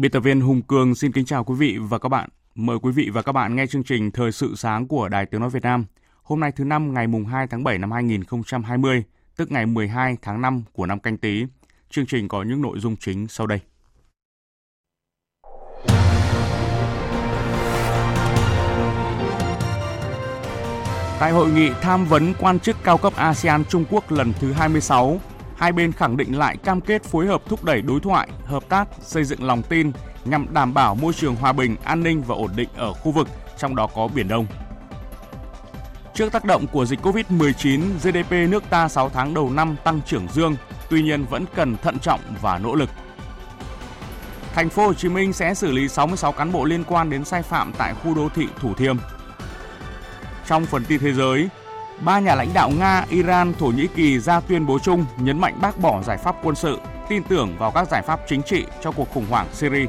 Biên tập viên Hùng Cường xin kính chào quý vị và các bạn. Mời quý vị và các bạn nghe chương trình Thời sự sáng của Đài Tiếng Nói Việt Nam. Hôm nay thứ năm ngày mùng 2 tháng 7 năm 2020, tức ngày 12 tháng 5 của năm canh tí. Chương trình có những nội dung chính sau đây. Tại hội nghị tham vấn quan chức cao cấp ASEAN Trung Quốc lần thứ 26, hai bên khẳng định lại cam kết phối hợp thúc đẩy đối thoại, hợp tác, xây dựng lòng tin nhằm đảm bảo môi trường hòa bình, an ninh và ổn định ở khu vực, trong đó có Biển Đông. Trước tác động của dịch Covid-19, GDP nước ta 6 tháng đầu năm tăng trưởng dương, tuy nhiên vẫn cần thận trọng và nỗ lực. Thành phố Hồ Chí Minh sẽ xử lý 66 cán bộ liên quan đến sai phạm tại khu đô thị Thủ Thiêm. Trong phần tin thế giới, ba nhà lãnh đạo Nga, Iran, Thổ Nhĩ Kỳ ra tuyên bố chung nhấn mạnh bác bỏ giải pháp quân sự, tin tưởng vào các giải pháp chính trị cho cuộc khủng hoảng Syria.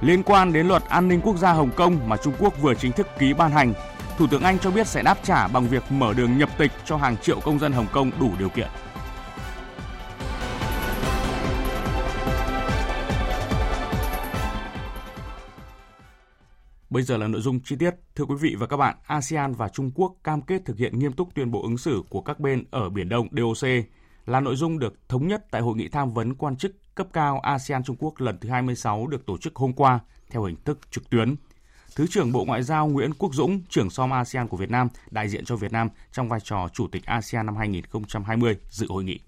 Liên quan đến luật an ninh quốc gia Hồng Kông mà Trung Quốc vừa chính thức ký ban hành, Thủ tướng Anh cho biết sẽ đáp trả bằng việc mở đường nhập tịch cho hàng triệu công dân Hồng Kông đủ điều kiện. Bây giờ là nội dung chi tiết. Thưa quý vị và các bạn, ASEAN và Trung Quốc cam kết thực hiện nghiêm túc tuyên bố ứng xử của các bên ở Biển Đông DOC là nội dung được thống nhất tại hội nghị tham vấn quan chức cấp cao ASEAN Trung Quốc lần thứ 26 được tổ chức hôm qua theo hình thức trực tuyến. Thứ trưởng Bộ Ngoại giao Nguyễn Quốc Dũng, trưởng som ASEAN của Việt Nam, đại diện cho Việt Nam trong vai trò Chủ tịch ASEAN năm 2020 dự hội nghị.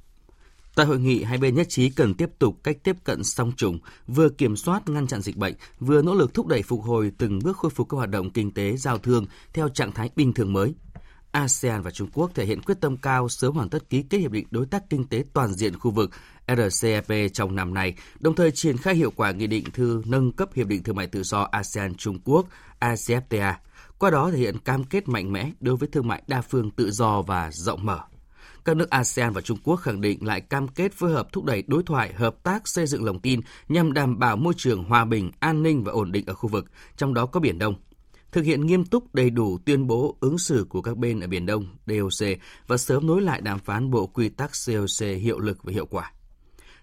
Tại hội nghị, hai bên nhất trí cần tiếp tục cách tiếp cận song trùng, vừa kiểm soát ngăn chặn dịch bệnh, vừa nỗ lực thúc đẩy phục hồi từng bước khôi phục các hoạt động kinh tế giao thương theo trạng thái bình thường mới. ASEAN và Trung Quốc thể hiện quyết tâm cao sớm hoàn tất ký kết hiệp định đối tác kinh tế toàn diện khu vực RCEP trong năm nay, đồng thời triển khai hiệu quả nghị định thư nâng cấp hiệp định thương mại tự do ASEAN Trung Quốc ACFTA. Qua đó thể hiện cam kết mạnh mẽ đối với thương mại đa phương tự do và rộng mở. Các nước ASEAN và Trung Quốc khẳng định lại cam kết phối hợp thúc đẩy đối thoại, hợp tác, xây dựng lòng tin nhằm đảm bảo môi trường hòa bình, an ninh và ổn định ở khu vực, trong đó có Biển Đông. Thực hiện nghiêm túc đầy đủ tuyên bố ứng xử của các bên ở Biển Đông, DOC và sớm nối lại đàm phán bộ quy tắc COC hiệu lực và hiệu quả.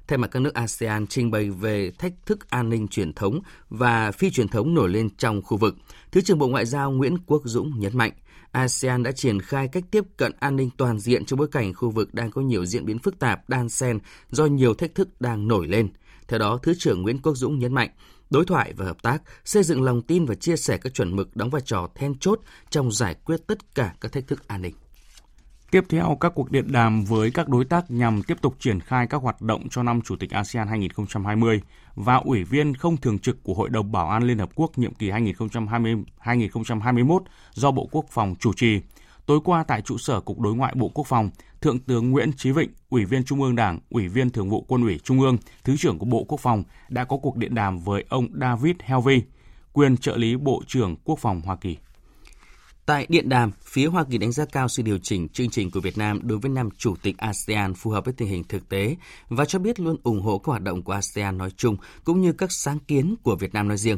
Thay mặt các nước ASEAN trình bày về thách thức an ninh truyền thống và phi truyền thống nổi lên trong khu vực, Thứ trưởng Bộ Ngoại giao Nguyễn Quốc Dũng nhấn mạnh, ASEAN đã triển khai cách tiếp cận an ninh toàn diện trong bối cảnh khu vực đang có nhiều diễn biến phức tạp, đan xen do nhiều thách thức đang nổi lên. Theo đó, Thứ trưởng Nguyễn Quốc Dũng nhấn mạnh, đối thoại và hợp tác, xây dựng lòng tin và chia sẻ các chuẩn mực đóng vai trò then chốt trong giải quyết tất cả các thách thức an ninh. Tiếp theo các cuộc điện đàm với các đối tác nhằm tiếp tục triển khai các hoạt động cho năm Chủ tịch ASEAN 2020 và Ủy viên không thường trực của Hội đồng Bảo an Liên Hợp Quốc nhiệm kỳ 2020-2021 do Bộ Quốc phòng chủ trì. Tối qua tại trụ sở Cục Đối ngoại Bộ Quốc phòng, Thượng tướng Nguyễn Chí Vịnh, Ủy viên Trung ương Đảng, Ủy viên Thường vụ Quân ủy Trung ương, Thứ trưởng của Bộ Quốc phòng đã có cuộc điện đàm với ông David Helvey, quyền trợ lý Bộ trưởng Quốc phòng Hoa Kỳ. Tại điện đàm, phía Hoa Kỳ đánh giá cao sự điều chỉnh chương trình của Việt Nam đối với năm chủ tịch ASEAN phù hợp với tình hình thực tế và cho biết luôn ủng hộ các hoạt động của ASEAN nói chung cũng như các sáng kiến của Việt Nam nói riêng.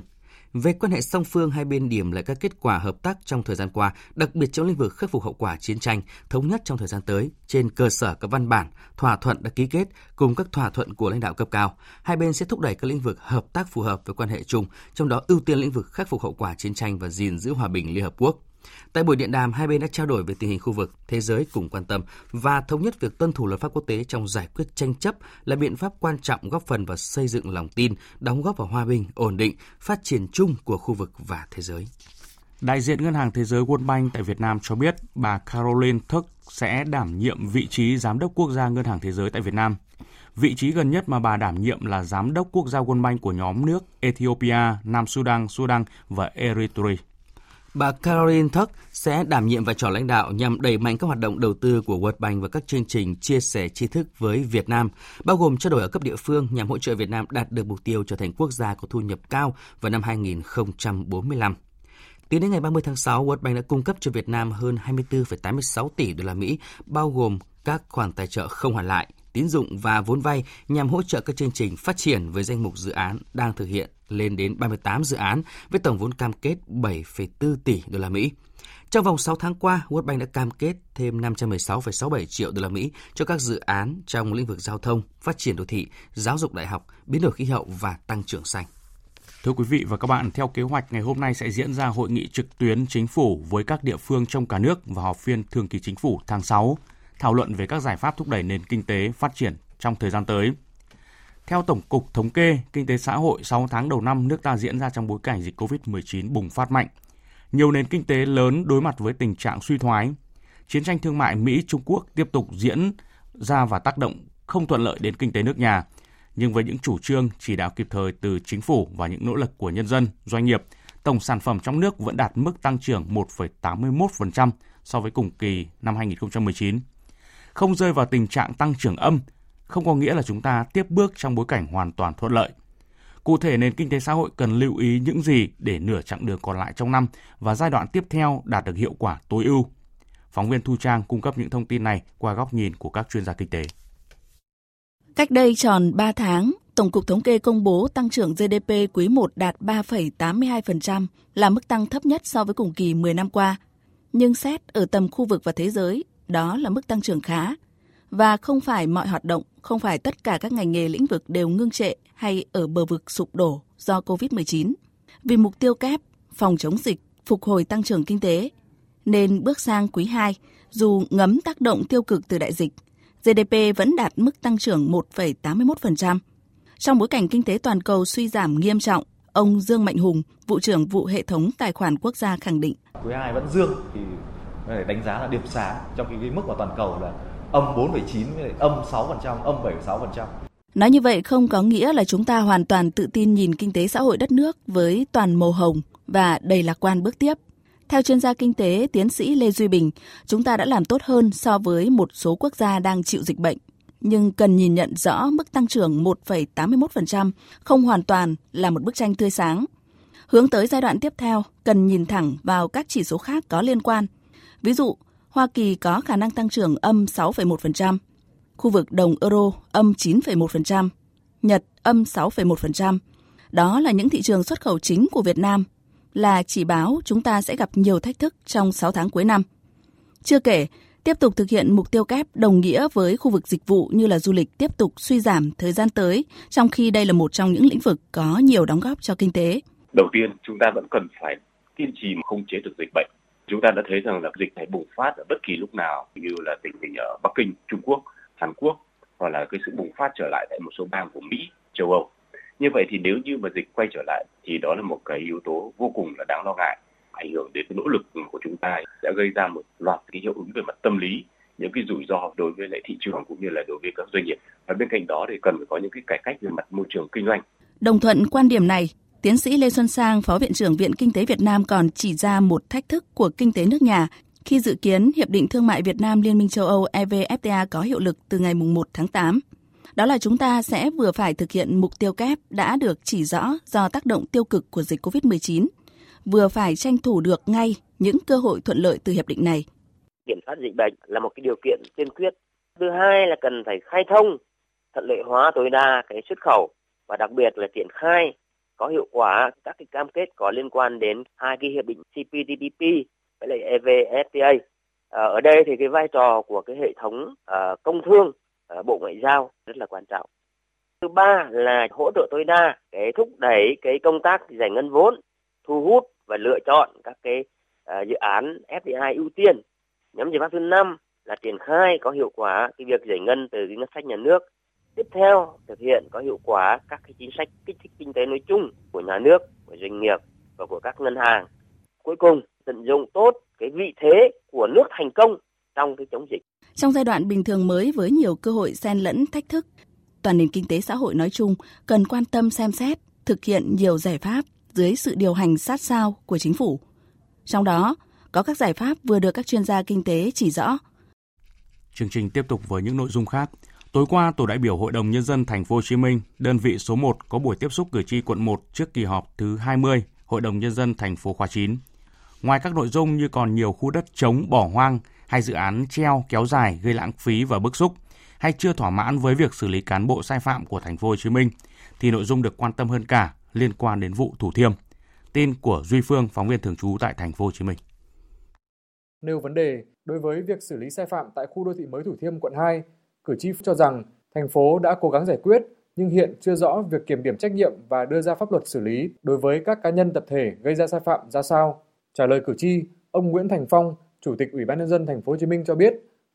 Về quan hệ song phương, hai bên điểm lại các kết quả hợp tác trong thời gian qua, đặc biệt trong lĩnh vực khắc phục hậu quả chiến tranh, thống nhất trong thời gian tới, trên cơ sở các văn bản, thỏa thuận đã ký kết cùng các thỏa thuận của lãnh đạo cấp cao. Hai bên sẽ thúc đẩy các lĩnh vực hợp tác phù hợp với quan hệ chung, trong đó ưu tiên lĩnh vực khắc phục hậu quả chiến tranh và gìn giữ hòa bình Liên Hợp Quốc. Tại buổi điện đàm, hai bên đã trao đổi về tình hình khu vực, thế giới cùng quan tâm và thống nhất việc tuân thủ luật pháp quốc tế trong giải quyết tranh chấp là biện pháp quan trọng góp phần vào xây dựng lòng tin, đóng góp vào hòa bình, ổn định, phát triển chung của khu vực và thế giới. Đại diện Ngân hàng Thế giới World Bank tại Việt Nam cho biết bà Caroline Thức sẽ đảm nhiệm vị trí Giám đốc Quốc gia Ngân hàng Thế giới tại Việt Nam. Vị trí gần nhất mà bà đảm nhiệm là Giám đốc Quốc gia World Bank của nhóm nước Ethiopia, Nam Sudan, Sudan và Eritrea. Bà Caroline Tuck sẽ đảm nhiệm vai trò lãnh đạo nhằm đẩy mạnh các hoạt động đầu tư của World Bank và các chương trình chia sẻ tri thức với Việt Nam, bao gồm trao đổi ở cấp địa phương nhằm hỗ trợ Việt Nam đạt được mục tiêu trở thành quốc gia có thu nhập cao vào năm 2045. Tính đến ngày 30 tháng 6, World Bank đã cung cấp cho Việt Nam hơn 24,86 tỷ đô la Mỹ, bao gồm các khoản tài trợ không hoàn lại, tín dụng và vốn vay nhằm hỗ trợ các chương trình phát triển với danh mục dự án đang thực hiện lên đến 38 dự án với tổng vốn cam kết 7,4 tỷ đô la Mỹ. Trong vòng 6 tháng qua, World Bank đã cam kết thêm 516,67 triệu đô la Mỹ cho các dự án trong lĩnh vực giao thông, phát triển đô thị, giáo dục đại học, biến đổi khí hậu và tăng trưởng xanh. Thưa quý vị và các bạn, theo kế hoạch ngày hôm nay sẽ diễn ra hội nghị trực tuyến chính phủ với các địa phương trong cả nước và họp phiên thường kỳ chính phủ tháng 6, thảo luận về các giải pháp thúc đẩy nền kinh tế phát triển trong thời gian tới. Theo Tổng cục Thống kê, kinh tế xã hội 6 tháng đầu năm nước ta diễn ra trong bối cảnh dịch COVID-19 bùng phát mạnh. Nhiều nền kinh tế lớn đối mặt với tình trạng suy thoái. Chiến tranh thương mại Mỹ-Trung Quốc tiếp tục diễn ra và tác động không thuận lợi đến kinh tế nước nhà. Nhưng với những chủ trương, chỉ đạo kịp thời từ chính phủ và những nỗ lực của nhân dân, doanh nghiệp, tổng sản phẩm trong nước vẫn đạt mức tăng trưởng 1,81% so với cùng kỳ năm 2019. Không rơi vào tình trạng tăng trưởng âm không có nghĩa là chúng ta tiếp bước trong bối cảnh hoàn toàn thuận lợi. Cụ thể, nền kinh tế xã hội cần lưu ý những gì để nửa chặng đường còn lại trong năm và giai đoạn tiếp theo đạt được hiệu quả tối ưu. Phóng viên Thu Trang cung cấp những thông tin này qua góc nhìn của các chuyên gia kinh tế. Cách đây tròn 3 tháng, Tổng cục Thống kê công bố tăng trưởng GDP quý 1 đạt 3,82%, là mức tăng thấp nhất so với cùng kỳ 10 năm qua. Nhưng xét ở tầm khu vực và thế giới, đó là mức tăng trưởng khá. Và không phải mọi hoạt động không phải tất cả các ngành nghề lĩnh vực đều ngưng trệ hay ở bờ vực sụp đổ do COVID-19. Vì mục tiêu kép, phòng chống dịch, phục hồi tăng trưởng kinh tế, nên bước sang quý 2, dù ngấm tác động tiêu cực từ đại dịch, GDP vẫn đạt mức tăng trưởng 1,81%. Trong bối cảnh kinh tế toàn cầu suy giảm nghiêm trọng, ông Dương Mạnh Hùng, vụ trưởng vụ hệ thống tài khoản quốc gia khẳng định. Quý 2 vẫn dương thì đánh giá là điểm sáng trong cái mức của toàn cầu là âm 4,9 với âm 6%, âm 7,6%. Nói như vậy không có nghĩa là chúng ta hoàn toàn tự tin nhìn kinh tế xã hội đất nước với toàn màu hồng và đầy lạc quan bước tiếp. Theo chuyên gia kinh tế tiến sĩ Lê Duy Bình, chúng ta đã làm tốt hơn so với một số quốc gia đang chịu dịch bệnh. Nhưng cần nhìn nhận rõ mức tăng trưởng 1,81% không hoàn toàn là một bức tranh tươi sáng. Hướng tới giai đoạn tiếp theo, cần nhìn thẳng vào các chỉ số khác có liên quan. Ví dụ, Hoa Kỳ có khả năng tăng trưởng âm 6,1%, khu vực đồng euro âm 9,1%, Nhật âm 6,1%. Đó là những thị trường xuất khẩu chính của Việt Nam, là chỉ báo chúng ta sẽ gặp nhiều thách thức trong 6 tháng cuối năm. Chưa kể, tiếp tục thực hiện mục tiêu kép đồng nghĩa với khu vực dịch vụ như là du lịch tiếp tục suy giảm thời gian tới, trong khi đây là một trong những lĩnh vực có nhiều đóng góp cho kinh tế. Đầu tiên, chúng ta vẫn cần phải kiên trì không chế được dịch bệnh Chúng ta đã thấy rằng là dịch này bùng phát ở bất kỳ lúc nào như là tình hình ở Bắc Kinh, Trung Quốc, Hàn Quốc hoặc là cái sự bùng phát trở lại tại một số bang của Mỹ, châu Âu. Như vậy thì nếu như mà dịch quay trở lại thì đó là một cái yếu tố vô cùng là đáng lo ngại ảnh hưởng đến cái nỗ lực của chúng ta sẽ gây ra một loạt cái hiệu ứng về mặt tâm lý những cái rủi ro đối với lại thị trường cũng như là đối với các doanh nghiệp và bên cạnh đó thì cần phải có những cái cải cách về mặt môi trường kinh doanh. Đồng thuận quan điểm này, Tiến sĩ Lê Xuân Sang, Phó Viện trưởng Viện Kinh tế Việt Nam còn chỉ ra một thách thức của kinh tế nước nhà khi dự kiến Hiệp định Thương mại Việt Nam Liên minh châu Âu EVFTA có hiệu lực từ ngày 1 tháng 8. Đó là chúng ta sẽ vừa phải thực hiện mục tiêu kép đã được chỉ rõ do tác động tiêu cực của dịch COVID-19, vừa phải tranh thủ được ngay những cơ hội thuận lợi từ hiệp định này. Kiểm soát dịch bệnh là một cái điều kiện tiên quyết. Thứ hai là cần phải khai thông, thuận lợi hóa tối đa cái xuất khẩu và đặc biệt là triển khai có hiệu quả các cái cam kết có liên quan đến hai cái hiệp định CPTPP với lại EVFTA. À, ở đây thì cái vai trò của cái hệ thống à, công thương à, bộ ngoại giao rất là quan trọng. Thứ ba là hỗ trợ tối đa cái thúc đẩy cái công tác giải ngân vốn, thu hút và lựa chọn các cái dự án FDI ưu tiên. Nhóm giải pháp thứ năm là triển khai có hiệu quả cái việc giải ngân từ cái ngân sách nhà nước tiếp theo thực hiện có hiệu quả các cái chính sách kích thích kinh tế nói chung của nhà nước, của doanh nghiệp và của các ngân hàng. cuối cùng tận dụng tốt cái vị thế của nước thành công trong cái chống dịch. Trong giai đoạn bình thường mới với nhiều cơ hội xen lẫn thách thức, toàn nền kinh tế xã hội nói chung cần quan tâm xem xét, thực hiện nhiều giải pháp dưới sự điều hành sát sao của chính phủ. Trong đó, có các giải pháp vừa được các chuyên gia kinh tế chỉ rõ. Chương trình tiếp tục với những nội dung khác. Tối qua, tổ đại biểu Hội đồng nhân dân thành phố Hồ Chí Minh, đơn vị số 1 có buổi tiếp xúc cử tri quận 1 trước kỳ họp thứ 20 Hội đồng nhân dân thành phố khóa 9. Ngoài các nội dung như còn nhiều khu đất trống bỏ hoang hay dự án treo kéo dài gây lãng phí và bức xúc, hay chưa thỏa mãn với việc xử lý cán bộ sai phạm của thành phố Hồ Chí Minh thì nội dung được quan tâm hơn cả liên quan đến vụ Thủ Thiêm. Tin của Duy Phương, phóng viên thường trú tại thành phố Hồ Chí Minh. Nêu vấn đề đối với việc xử lý sai phạm tại khu đô thị mới Thủ Thiêm quận 2, cử tri cho rằng thành phố đã cố gắng giải quyết nhưng hiện chưa rõ việc kiểm điểm trách nhiệm và đưa ra pháp luật xử lý đối với các cá nhân tập thể gây ra sai phạm ra sao. Trả lời cử tri, ông Nguyễn Thành Phong, Chủ tịch Ủy ban nhân dân thành phố Hồ Chí Minh cho biết,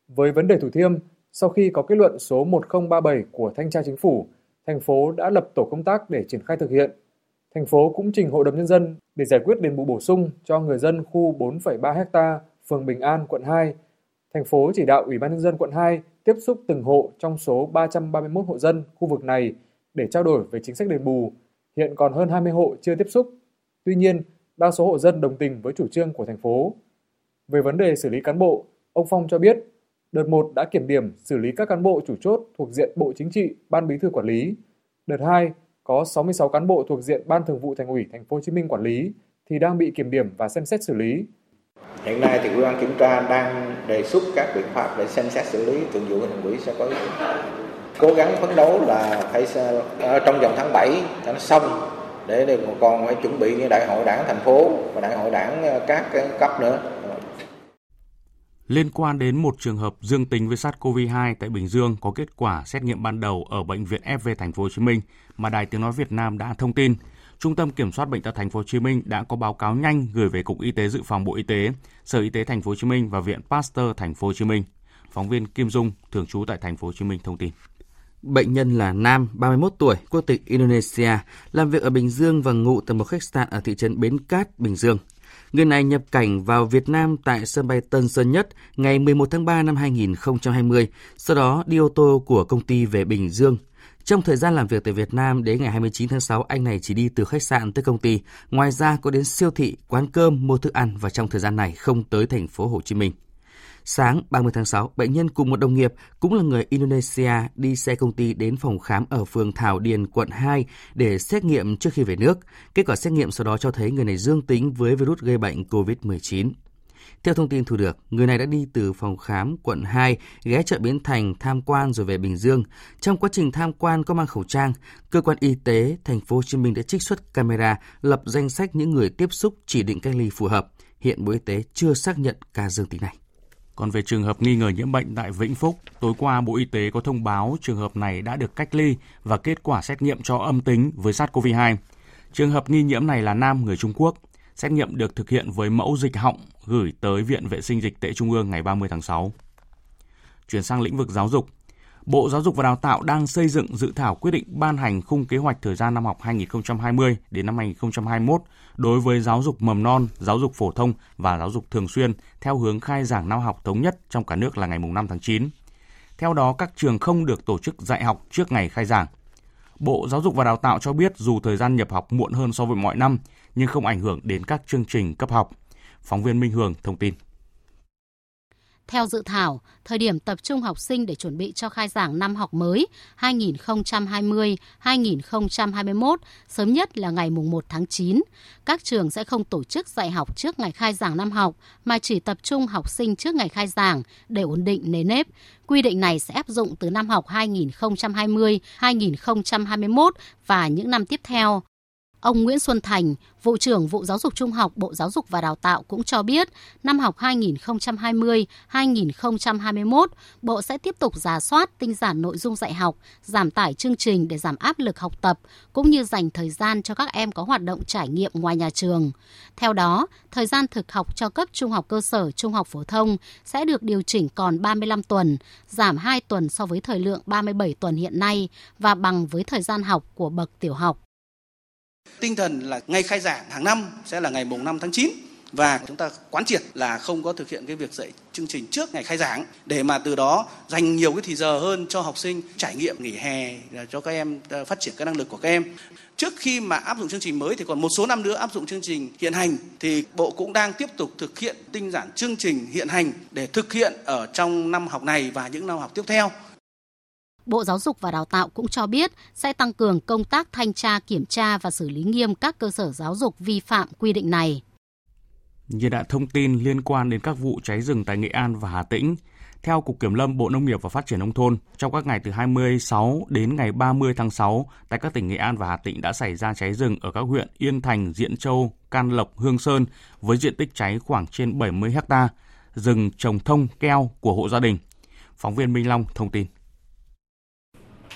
với vấn đề Thủ Thiêm, sau khi có kết luận số 1037 của thanh tra chính phủ, thành phố đã lập tổ công tác để triển khai thực hiện. Thành phố cũng trình Hội đồng nhân dân để giải quyết đền bù bổ sung cho người dân khu 4,3 ha, phường Bình An, quận 2. Thành phố chỉ đạo Ủy ban nhân dân quận 2 tiếp xúc từng hộ trong số 331 hộ dân khu vực này để trao đổi về chính sách đền bù. Hiện còn hơn 20 hộ chưa tiếp xúc. Tuy nhiên, đa số hộ dân đồng tình với chủ trương của thành phố. Về vấn đề xử lý cán bộ, ông Phong cho biết, đợt 1 đã kiểm điểm xử lý các cán bộ chủ chốt thuộc diện Bộ Chính trị, Ban Bí thư quản lý. Đợt 2 có 66 cán bộ thuộc diện Ban Thường vụ Thành ủy Thành phố Hồ Chí Minh quản lý thì đang bị kiểm điểm và xem xét xử lý. Hiện nay thì Ủy ban kiểm tra đang đề xuất các biện pháp để xem xét xử lý thường vụ thành ủy sẽ có cố gắng phấn đấu là phải à, trong vòng tháng 7 cho nó xong để còn phải chuẩn bị đại hội đảng thành phố và đại hội đảng à, các cấp nữa. Liên quan đến một trường hợp dương tính với SARS-CoV-2 tại Bình Dương có kết quả xét nghiệm ban đầu ở bệnh viện FV Thành phố Hồ Chí Minh mà Đài Tiếng nói Việt Nam đã thông tin, Trung tâm Kiểm soát bệnh tật Thành phố Hồ Chí Minh đã có báo cáo nhanh gửi về Cục Y tế Dự phòng Bộ Y tế, Sở Y tế Thành phố Hồ Chí Minh và Viện Pasteur Thành phố Hồ Chí Minh. Phóng viên Kim Dung, thường trú tại Thành phố Hồ Chí Minh thông tin. Bệnh nhân là nam, 31 tuổi, quốc tịch Indonesia, làm việc ở Bình Dương và ngụ tại một khách sạn ở thị trấn Bến Cát, Bình Dương. Người này nhập cảnh vào Việt Nam tại sân bay Tân Sơn Nhất ngày 11 tháng 3 năm 2020, sau đó đi ô tô của công ty về Bình Dương. Trong thời gian làm việc tại Việt Nam đến ngày 29 tháng 6, anh này chỉ đi từ khách sạn tới công ty, ngoài ra có đến siêu thị, quán cơm mua thức ăn và trong thời gian này không tới thành phố Hồ Chí Minh. Sáng 30 tháng 6, bệnh nhân cùng một đồng nghiệp cũng là người Indonesia đi xe công ty đến phòng khám ở phường Thảo Điền, quận 2 để xét nghiệm trước khi về nước. Kết quả xét nghiệm sau đó cho thấy người này dương tính với virus gây bệnh COVID-19. Theo thông tin thu được, người này đã đi từ phòng khám quận 2 ghé chợ Bến Thành tham quan rồi về Bình Dương. Trong quá trình tham quan có mang khẩu trang, cơ quan y tế thành phố Hồ Chí Minh đã trích xuất camera lập danh sách những người tiếp xúc chỉ định cách ly phù hợp. Hiện Bộ Y tế chưa xác nhận ca dương tính này. Còn về trường hợp nghi ngờ nhiễm bệnh tại Vĩnh Phúc, tối qua Bộ Y tế có thông báo trường hợp này đã được cách ly và kết quả xét nghiệm cho âm tính với SARS-CoV-2. Trường hợp nghi nhiễm này là nam người Trung Quốc. Xét nghiệm được thực hiện với mẫu dịch họng gửi tới Viện Vệ sinh Dịch tễ Trung ương ngày 30 tháng 6. Chuyển sang lĩnh vực giáo dục, Bộ Giáo dục và Đào tạo đang xây dựng dự thảo quyết định ban hành khung kế hoạch thời gian năm học 2020 đến năm 2021 đối với giáo dục mầm non, giáo dục phổ thông và giáo dục thường xuyên theo hướng khai giảng năm học thống nhất trong cả nước là ngày 5 tháng 9. Theo đó, các trường không được tổ chức dạy học trước ngày khai giảng. Bộ Giáo dục và Đào tạo cho biết dù thời gian nhập học muộn hơn so với mọi năm, nhưng không ảnh hưởng đến các chương trình cấp học. Phóng viên Minh Hường thông tin. Theo dự thảo, thời điểm tập trung học sinh để chuẩn bị cho khai giảng năm học mới 2020-2021 sớm nhất là ngày 1 tháng 9. Các trường sẽ không tổ chức dạy học trước ngày khai giảng năm học mà chỉ tập trung học sinh trước ngày khai giảng để ổn định nề nếp. Quy định này sẽ áp dụng từ năm học 2020-2021 và những năm tiếp theo. Ông Nguyễn Xuân Thành, vụ trưởng vụ giáo dục trung học Bộ Giáo dục và Đào tạo cũng cho biết, năm học 2020-2021, Bộ sẽ tiếp tục giả soát tinh giản nội dung dạy học, giảm tải chương trình để giảm áp lực học tập, cũng như dành thời gian cho các em có hoạt động trải nghiệm ngoài nhà trường. Theo đó, thời gian thực học cho cấp trung học cơ sở, trung học phổ thông sẽ được điều chỉnh còn 35 tuần, giảm 2 tuần so với thời lượng 37 tuần hiện nay và bằng với thời gian học của bậc tiểu học. Tinh thần là ngày khai giảng hàng năm sẽ là ngày mùng 5 tháng 9 và chúng ta quán triệt là không có thực hiện cái việc dạy chương trình trước ngày khai giảng để mà từ đó dành nhiều cái thì giờ hơn cho học sinh, trải nghiệm, nghỉ hè cho các em ờ, phát triển các năng lực của các em. Trước khi mà áp dụng chương trình mới thì còn một số năm nữa áp dụng chương trình hiện hành thì bộ cũng đang tiếp tục thực hiện tinh giản chương trình hiện hành để thực hiện ở trong năm học này và những năm học tiếp theo. Bộ Giáo dục và Đào tạo cũng cho biết sẽ tăng cường công tác thanh tra, kiểm tra và xử lý nghiêm các cơ sở giáo dục vi phạm quy định này. Như đã thông tin liên quan đến các vụ cháy rừng tại Nghệ An và Hà Tĩnh, theo Cục Kiểm lâm Bộ Nông nghiệp và Phát triển Nông thôn, trong các ngày từ 26 đến ngày 30 tháng 6, tại các tỉnh Nghệ An và Hà Tĩnh đã xảy ra cháy rừng ở các huyện Yên Thành, Diễn Châu, Can Lộc, Hương Sơn với diện tích cháy khoảng trên 70 ha, rừng trồng thông keo của hộ gia đình. Phóng viên Minh Long thông tin.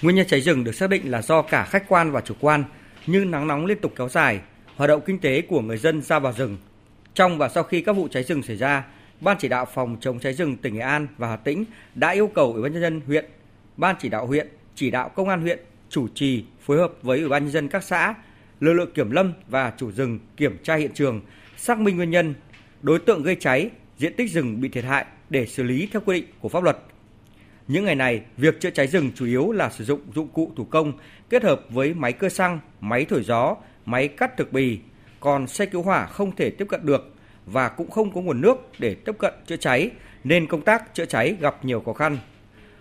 Nguyên nhân cháy rừng được xác định là do cả khách quan và chủ quan, như nắng nóng liên tục kéo dài, hoạt động kinh tế của người dân ra vào rừng. Trong và sau khi các vụ cháy rừng xảy ra, Ban chỉ đạo phòng chống cháy rừng tỉnh Nghệ An và Hà Tĩnh đã yêu cầu Ủy ban nhân dân huyện, Ban chỉ đạo huyện, chỉ đạo công an huyện chủ trì phối hợp với Ủy ban nhân dân các xã, lực lượng kiểm lâm và chủ rừng kiểm tra hiện trường, xác minh nguyên nhân, đối tượng gây cháy, diện tích rừng bị thiệt hại để xử lý theo quy định của pháp luật. Những ngày này, việc chữa cháy rừng chủ yếu là sử dụng dụng cụ thủ công kết hợp với máy cơ xăng, máy thổi gió, máy cắt thực bì, còn xe cứu hỏa không thể tiếp cận được và cũng không có nguồn nước để tiếp cận chữa cháy nên công tác chữa cháy gặp nhiều khó khăn.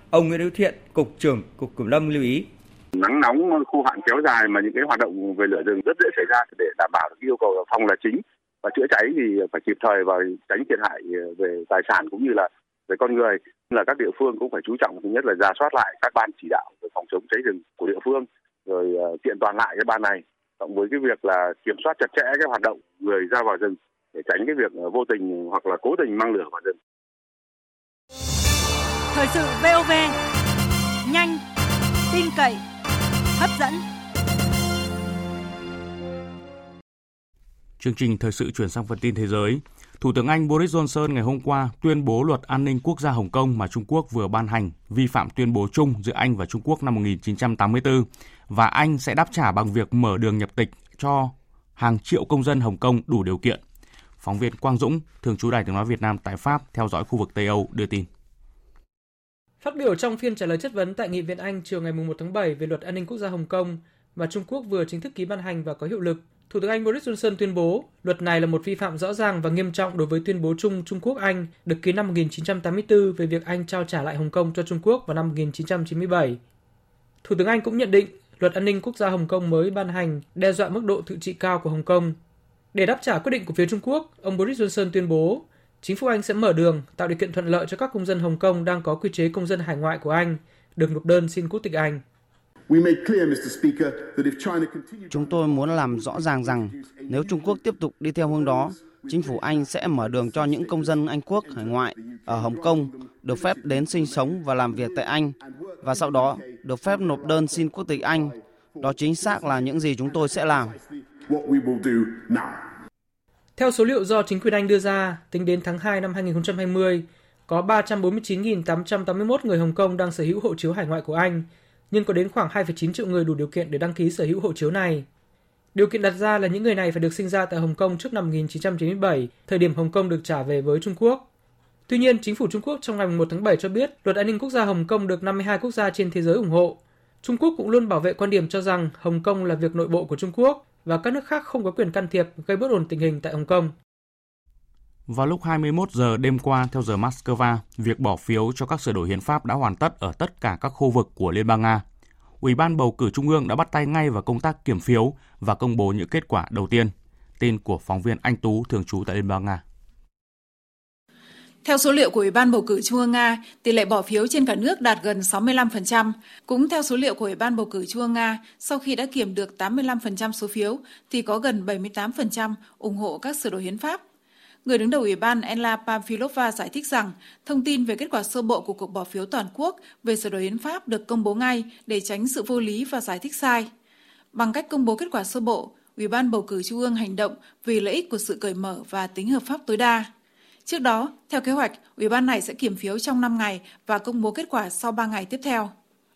Ông Nguyễn Hữu Thiện, cục trưởng cục Kiểm lâm lưu ý. Nắng nóng khô hạn kéo dài mà những cái hoạt động về lửa rừng rất dễ xảy ra để đảm bảo được yêu cầu phòng là chính. Và chữa cháy thì phải kịp thời và tránh thiệt hại về tài sản cũng như là về con người là các địa phương cũng phải chú trọng thứ nhất là ra soát lại các ban chỉ đạo về phòng chống cháy rừng của địa phương rồi uh, kiện toàn lại cái ban này cộng với cái việc là kiểm soát chặt chẽ cái hoạt động người ra vào rừng để tránh cái việc vô tình hoặc là cố tình mang lửa vào rừng. Thời sự VOV nhanh, tin cậy, hấp dẫn. Chương trình thời sự chuyển sang phần tin thế giới. Thủ tướng Anh Boris Johnson ngày hôm qua tuyên bố luật an ninh quốc gia Hồng Kông mà Trung Quốc vừa ban hành vi phạm tuyên bố chung giữa Anh và Trung Quốc năm 1984 và Anh sẽ đáp trả bằng việc mở đường nhập tịch cho hàng triệu công dân Hồng Kông đủ điều kiện. Phóng viên Quang Dũng, thường trú Đài tiếng nói Việt Nam tại Pháp theo dõi khu vực Tây Âu đưa tin. Phát biểu trong phiên trả lời chất vấn tại Nghị viện Anh chiều ngày 1 tháng 7 về luật an ninh quốc gia Hồng Kông mà Trung Quốc vừa chính thức ký ban hành và có hiệu lực, Thủ tướng Anh Boris Johnson tuyên bố luật này là một vi phạm rõ ràng và nghiêm trọng đối với tuyên bố chung Trung Quốc-Anh được ký năm 1984 về việc Anh trao trả lại Hồng Kông cho Trung Quốc vào năm 1997. Thủ tướng Anh cũng nhận định luật an ninh quốc gia Hồng Kông mới ban hành đe dọa mức độ tự trị cao của Hồng Kông. Để đáp trả quyết định của phía Trung Quốc, ông Boris Johnson tuyên bố chính phủ Anh sẽ mở đường tạo điều kiện thuận lợi cho các công dân Hồng Kông đang có quy chế công dân hải ngoại của Anh được nộp đơn xin quốc tịch Anh. Chúng tôi muốn làm rõ ràng rằng nếu Trung Quốc tiếp tục đi theo hướng đó, chính phủ Anh sẽ mở đường cho những công dân Anh quốc hải ngoại ở Hồng Kông được phép đến sinh sống và làm việc tại Anh và sau đó được phép nộp đơn xin quốc tịch Anh. Đó chính xác là những gì chúng tôi sẽ làm. Theo số liệu do chính quyền Anh đưa ra, tính đến tháng 2 năm 2020, có 349.881 người Hồng Kông đang sở hữu hộ chiếu hải ngoại của Anh, nhưng có đến khoảng 2,9 triệu người đủ điều kiện để đăng ký sở hữu hộ chiếu này. Điều kiện đặt ra là những người này phải được sinh ra tại Hồng Kông trước năm 1997, thời điểm Hồng Kông được trả về với Trung Quốc. Tuy nhiên, chính phủ Trung Quốc trong ngày 1 tháng 7 cho biết luật an ninh quốc gia Hồng Kông được 52 quốc gia trên thế giới ủng hộ. Trung Quốc cũng luôn bảo vệ quan điểm cho rằng Hồng Kông là việc nội bộ của Trung Quốc và các nước khác không có quyền can thiệp gây bất ổn tình hình tại Hồng Kông. Vào lúc 21 giờ đêm qua theo giờ Moscow, việc bỏ phiếu cho các sửa đổi hiến pháp đã hoàn tất ở tất cả các khu vực của Liên bang Nga. Ủy ban bầu cử Trung ương đã bắt tay ngay vào công tác kiểm phiếu và công bố những kết quả đầu tiên. Tin của phóng viên Anh Tú thường trú tại Liên bang Nga. Theo số liệu của Ủy ban bầu cử Trung ương Nga, tỷ lệ bỏ phiếu trên cả nước đạt gần 65%. Cũng theo số liệu của Ủy ban bầu cử Trung ương Nga, sau khi đã kiểm được 85% số phiếu, thì có gần 78% ủng hộ các sửa đổi hiến pháp. Người đứng đầu Ủy ban Enla Pamfilova giải thích rằng thông tin về kết quả sơ bộ của cuộc bỏ phiếu toàn quốc về sửa đổi hiến pháp được công bố ngay để tránh sự vô lý và giải thích sai. Bằng cách công bố kết quả sơ bộ, Ủy ban bầu cử Trung ương hành động vì lợi ích của sự cởi mở và tính hợp pháp tối đa. Trước đó, theo kế hoạch, Ủy ban này sẽ kiểm phiếu trong 5 ngày và công bố kết quả sau 3 ngày tiếp theo.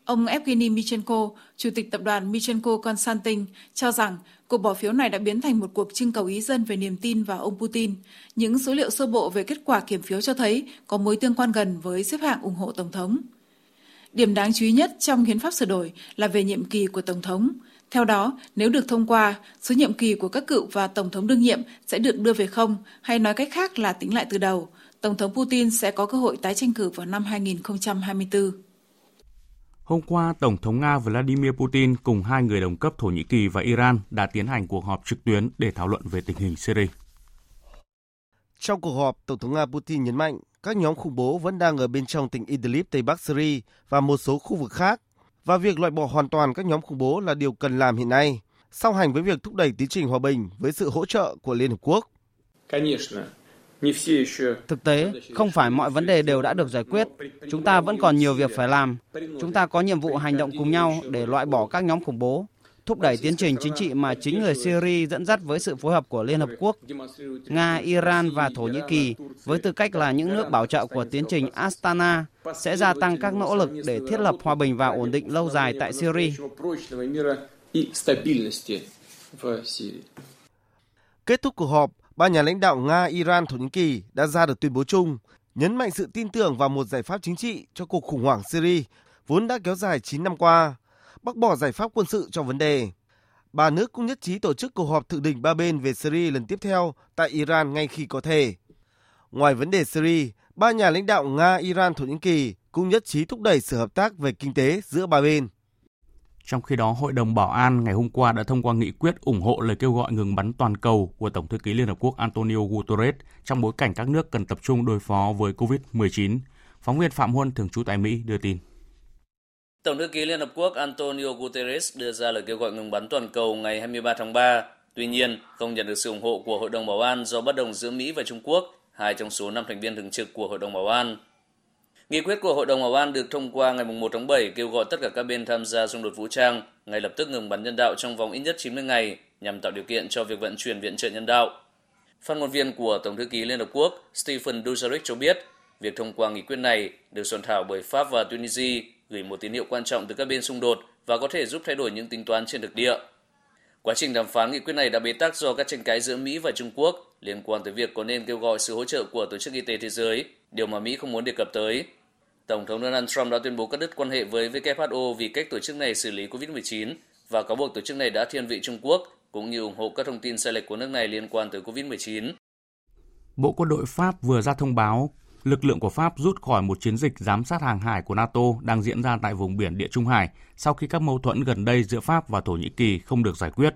Ông Evgeny Michenko, Chủ tịch tập đoàn Michenko Consulting, cho rằng Cuộc bỏ phiếu này đã biến thành một cuộc trưng cầu ý dân về niềm tin vào ông Putin. Những số liệu sơ bộ về kết quả kiểm phiếu cho thấy có mối tương quan gần với xếp hạng ủng hộ Tổng thống. Điểm đáng chú ý nhất trong hiến pháp sửa đổi là về nhiệm kỳ của Tổng thống. Theo đó, nếu được thông qua, số nhiệm kỳ của các cựu và Tổng thống đương nhiệm sẽ được đưa về không, hay nói cách khác là tính lại từ đầu. Tổng thống Putin sẽ có cơ hội tái tranh cử vào năm 2024. Hôm qua, Tổng thống Nga Vladimir Putin cùng hai người đồng cấp Thổ Nhĩ Kỳ và Iran đã tiến hành cuộc họp trực tuyến để thảo luận về tình hình Syria. Trong cuộc họp, Tổng thống Nga Putin nhấn mạnh các nhóm khủng bố vẫn đang ở bên trong tỉnh Idlib, Tây Bắc Syria và một số khu vực khác, và việc loại bỏ hoàn toàn các nhóm khủng bố là điều cần làm hiện nay, song hành với việc thúc đẩy tiến trình hòa bình với sự hỗ trợ của Liên Hợp Quốc. Thực tế, không phải mọi vấn đề đều đã được giải quyết. Chúng ta vẫn còn nhiều việc phải làm. Chúng ta có nhiệm vụ hành động cùng nhau để loại bỏ các nhóm khủng bố, thúc đẩy tiến trình chính trị mà chính người Syria dẫn dắt với sự phối hợp của Liên Hợp Quốc, Nga, Iran và Thổ Nhĩ Kỳ với tư cách là những nước bảo trợ của tiến trình Astana sẽ gia tăng các nỗ lực để thiết lập hòa bình và ổn định lâu dài tại Syria. Kết thúc cuộc họp, ba nhà lãnh đạo Nga, Iran, Thổ Nhĩ Kỳ đã ra được tuyên bố chung, nhấn mạnh sự tin tưởng vào một giải pháp chính trị cho cuộc khủng hoảng Syria vốn đã kéo dài 9 năm qua, bác bỏ giải pháp quân sự cho vấn đề. Ba nước cũng nhất trí tổ chức cuộc họp thượng đỉnh ba bên về Syria lần tiếp theo tại Iran ngay khi có thể. Ngoài vấn đề Syria, ba nhà lãnh đạo Nga, Iran, Thổ Nhĩ Kỳ cũng nhất trí thúc đẩy sự hợp tác về kinh tế giữa ba bên. Trong khi đó, Hội đồng Bảo an ngày hôm qua đã thông qua nghị quyết ủng hộ lời kêu gọi ngừng bắn toàn cầu của Tổng thư ký Liên Hợp Quốc Antonio Guterres trong bối cảnh các nước cần tập trung đối phó với COVID-19. Phóng viên Phạm Huân, thường trú tại Mỹ, đưa tin. Tổng thư ký Liên Hợp Quốc Antonio Guterres đưa ra lời kêu gọi ngừng bắn toàn cầu ngày 23 tháng 3. Tuy nhiên, không nhận được sự ủng hộ của Hội đồng Bảo an do bất đồng giữa Mỹ và Trung Quốc, hai trong số năm thành viên thường trực của Hội đồng Bảo an. Nghị quyết của Hội đồng Bảo an được thông qua ngày 1 tháng 7 kêu gọi tất cả các bên tham gia xung đột vũ trang ngay lập tức ngừng bắn nhân đạo trong vòng ít nhất 90 ngày nhằm tạo điều kiện cho việc vận chuyển viện trợ nhân đạo. Phát ngôn viên của Tổng thư ký Liên Hợp Quốc Stephen Dujarric cho biết, việc thông qua nghị quyết này được soạn thảo bởi Pháp và Tunisia gửi một tín hiệu quan trọng từ các bên xung đột và có thể giúp thay đổi những tính toán trên thực địa. Quá trình đàm phán nghị quyết này đã bế tắc do các tranh cãi giữa Mỹ và Trung Quốc liên quan tới việc có nên kêu gọi sự hỗ trợ của Tổ chức Y tế Thế giới, điều mà Mỹ không muốn đề cập tới. Tổng thống Donald Trump đã tuyên bố cắt đứt quan hệ với WHO vì cách tổ chức này xử lý COVID-19 và cáo buộc tổ chức này đã thiên vị Trung Quốc cũng như ủng hộ các thông tin sai lệch của nước này liên quan tới COVID-19. Bộ Quân đội Pháp vừa ra thông báo lực lượng của Pháp rút khỏi một chiến dịch giám sát hàng hải của NATO đang diễn ra tại vùng biển Địa Trung Hải sau khi các mâu thuẫn gần đây giữa Pháp và Thổ Nhĩ Kỳ không được giải quyết.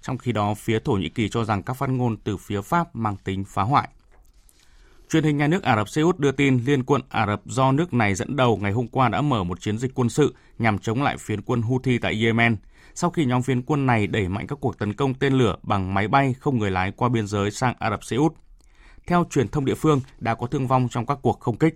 Trong khi đó, phía Thổ Nhĩ Kỳ cho rằng các phát ngôn từ phía Pháp mang tính phá hoại. Truyền hình nhà nước Ả Rập Xê Út đưa tin Liên quân Ả Rập do nước này dẫn đầu ngày hôm qua đã mở một chiến dịch quân sự nhằm chống lại phiến quân Houthi tại Yemen, sau khi nhóm phiến quân này đẩy mạnh các cuộc tấn công tên lửa bằng máy bay không người lái qua biên giới sang Ả Rập Xê Út. Theo truyền thông địa phương, đã có thương vong trong các cuộc không kích.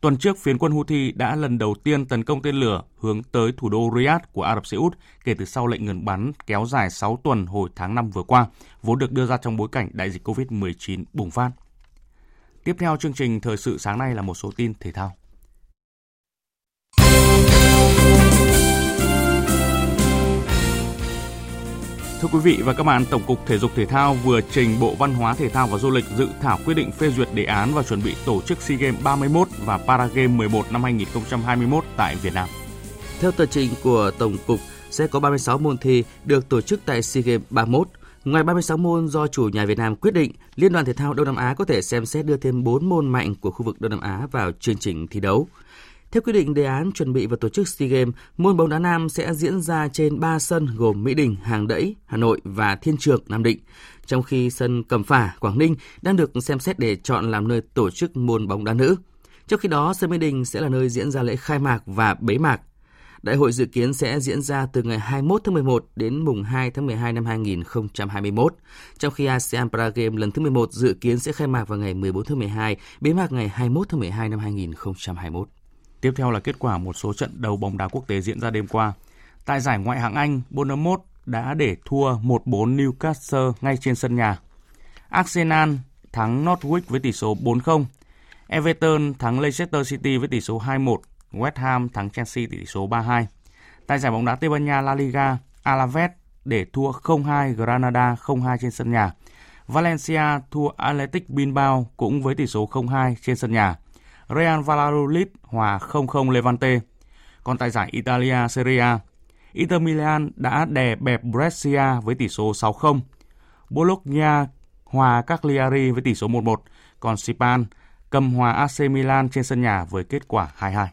Tuần trước, phiến quân Houthi đã lần đầu tiên tấn công tên lửa hướng tới thủ đô Riyadh của Ả Rập Xê Út kể từ sau lệnh ngừng bắn kéo dài 6 tuần hồi tháng 5 vừa qua, vốn được đưa ra trong bối cảnh đại dịch COVID-19 bùng phát. Tiếp theo chương trình thời sự sáng nay là một số tin thể thao. Thưa quý vị và các bạn, Tổng cục Thể dục Thể thao vừa trình Bộ Văn hóa Thể thao và Du lịch dự thảo quyết định phê duyệt đề án và chuẩn bị tổ chức SEA Games 31 và Paragame 11 năm 2021 tại Việt Nam. Theo tờ trình của Tổng cục, sẽ có 36 môn thi được tổ chức tại SEA Games 31. Ngoài 36 môn do chủ nhà Việt Nam quyết định, Liên đoàn Thể thao Đông Nam Á có thể xem xét đưa thêm 4 môn mạnh của khu vực Đông Nam Á vào chương trình thi đấu. Theo quyết định đề án chuẩn bị và tổ chức SEA Games, môn bóng đá nam sẽ diễn ra trên 3 sân gồm Mỹ Đình, Hàng Đẫy, Hà Nội và Thiên Trường, Nam Định, trong khi sân Cẩm Phả, Quảng Ninh đang được xem xét để chọn làm nơi tổ chức môn bóng đá nữ. Trong khi đó, sân Mỹ Đình sẽ là nơi diễn ra lễ khai mạc và bế mạc. Đại hội dự kiến sẽ diễn ra từ ngày 21 tháng 11 đến mùng 2 tháng 12 năm 2021, trong khi ASEAN Paragame lần thứ 11 dự kiến sẽ khai mạc vào ngày 14 tháng 12, bế mạc ngày 21 tháng 12 năm 2021. Tiếp theo là kết quả một số trận đấu bóng đá quốc tế diễn ra đêm qua. Tại giải ngoại hạng Anh, Bournemouth đã để thua 1-4 Newcastle ngay trên sân nhà. Arsenal thắng Norwich với tỷ số 4-0. Everton thắng Leicester City với tỷ số 2-1. West Ham thắng Chelsea tỷ số 3-2. Tại giải bóng đá Tây Ban Nha La Liga, Alaves để thua 0-2 Granada 0-2 trên sân nhà. Valencia thua Athletic Bilbao cũng với tỷ số 0-2 trên sân nhà. Real Valladolid hòa 0-0 Levante. Còn tại giải Italia Serie A, Inter Milan đã đè bẹp Brescia với tỷ số 6-0. Bologna hòa Cagliari với tỷ số 1-1, còn Sipan cầm hòa AC Milan trên sân nhà với kết quả 2-2.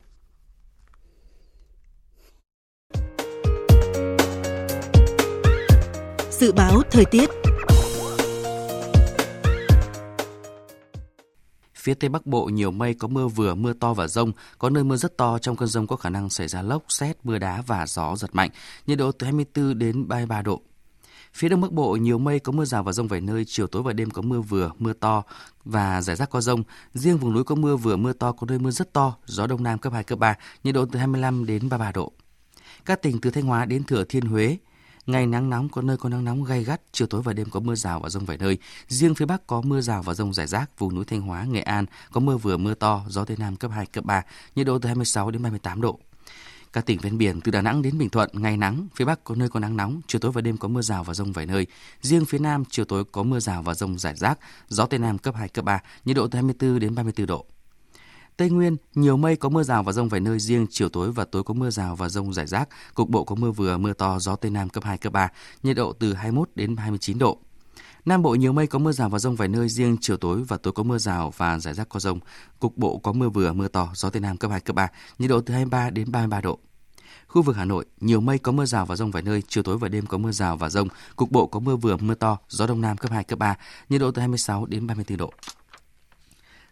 Dự báo thời tiết Phía Tây Bắc Bộ nhiều mây có mưa vừa, mưa to và rông, có nơi mưa rất to trong cơn rông có khả năng xảy ra lốc, xét, mưa đá và gió giật mạnh, nhiệt độ từ 24 đến 33 độ. Phía Đông Bắc Bộ nhiều mây có mưa rào và rông vài nơi, chiều tối và đêm có mưa vừa, mưa to và rải rác có rông. Riêng vùng núi có mưa vừa, mưa to, có nơi mưa rất to, gió Đông Nam cấp 2, cấp 3, nhiệt độ từ 25 đến 33 độ. Các tỉnh từ Thanh Hóa đến Thừa Thiên Huế, Ngày nắng nóng có nơi có nắng nóng gay gắt, chiều tối và đêm có mưa rào và rông vài nơi. Riêng phía Bắc có mưa rào và rông rải rác, vùng núi Thanh Hóa, Nghệ An có mưa vừa mưa to, gió Tây Nam cấp 2, cấp 3, nhiệt độ từ 26 đến 38 độ. Các tỉnh ven biển từ Đà Nẵng đến Bình Thuận ngày nắng, phía Bắc có nơi có nắng nóng, chiều tối và đêm có mưa rào và rông vài nơi. Riêng phía Nam chiều tối có mưa rào và rông rải rác, gió Tây Nam cấp 2, cấp 3, nhiệt độ từ 24 đến 34 độ. Tây Nguyên, nhiều mây có mưa rào và rông vài nơi riêng, chiều tối và tối có mưa rào và rông rải rác, cục bộ có mưa vừa, mưa to, gió Tây Nam cấp 2, cấp 3, nhiệt độ từ 21 đến 29 độ. Nam Bộ nhiều mây có mưa rào và rông vài nơi riêng chiều tối và tối có mưa rào và rải rác có rông. Cục bộ có mưa vừa, mưa to, gió Tây Nam cấp 2, cấp 3, nhiệt độ từ 23 đến 33 độ. Khu vực Hà Nội, nhiều mây có mưa rào và rông vài nơi, chiều tối và đêm có mưa rào và rông, cục bộ có mưa vừa, mưa to, gió Đông Nam cấp 2, cấp 3, nhiệt độ từ 26 đến 34 độ.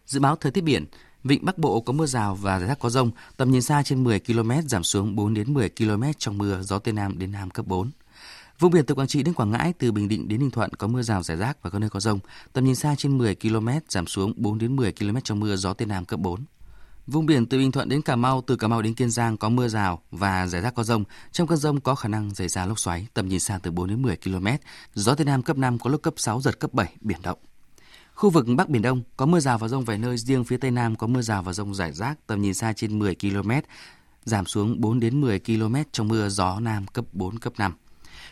Dự báo thời tiết biển, Vịnh Bắc Bộ có mưa rào và rải rác có rông, tầm nhìn xa trên 10 km giảm xuống 4 đến 10 km trong mưa, gió tây nam đến nam cấp 4. Vùng biển từ Quảng Trị đến Quảng Ngãi, từ Bình Định đến Ninh Thuận có mưa rào rải rác và có nơi có rông, tầm nhìn xa trên 10 km giảm xuống 4 đến 10 km trong mưa, gió tây nam cấp 4. Vùng biển từ Bình Thuận đến Cà Mau, từ Cà Mau đến Kiên Giang có mưa rào và rải rác có rông. Trong cơn rông có khả năng xảy ra lốc xoáy, tầm nhìn xa từ 4 đến 10 km. Gió Tây Nam cấp 5 có lúc cấp 6, giật cấp 7, biển động. Khu vực Bắc Biển Đông có mưa rào và rông vài nơi, riêng phía Tây Nam có mưa rào và rông rải rác, tầm nhìn xa trên 10 km, giảm xuống 4 đến 10 km trong mưa, gió Nam cấp 4, cấp 5.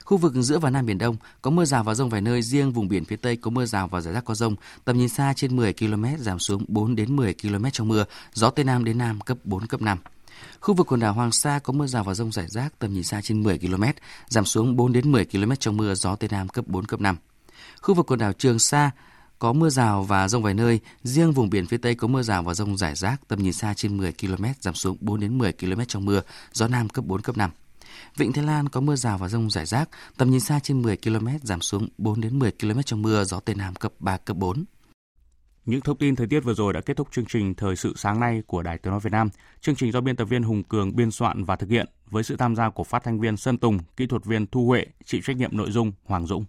Khu vực giữa và Nam Biển Đông có mưa rào và rông vài nơi, riêng vùng biển phía Tây có mưa rào và rải rác có rông, tầm nhìn xa trên 10 km, giảm xuống 4 đến 10 km trong mưa, gió Tây Nam đến Nam cấp 4, cấp 5. Khu vực quần đảo Hoàng Sa có mưa rào và rông rải rác, tầm nhìn xa trên 10 km, giảm xuống 4 đến 10 km trong mưa, gió Tây Nam cấp 4, cấp 5. Khu vực quần đảo Trường Sa có mưa rào và rông vài nơi, riêng vùng biển phía Tây có mưa rào và rông rải rác, tầm nhìn xa trên 10 km, giảm xuống 4 đến 10 km trong mưa, gió Nam cấp 4, cấp 5. Vịnh Thái Lan có mưa rào và rông rải rác, tầm nhìn xa trên 10 km, giảm xuống 4 đến 10 km trong mưa, gió Tây Nam cấp 3, cấp 4. Những thông tin thời tiết vừa rồi đã kết thúc chương trình Thời sự sáng nay của Đài Tiếng Nói Việt Nam. Chương trình do biên tập viên Hùng Cường biên soạn và thực hiện với sự tham gia của phát thanh viên Sơn Tùng, kỹ thuật viên Thu Huệ, chịu trách nhiệm nội dung Hoàng Dũng.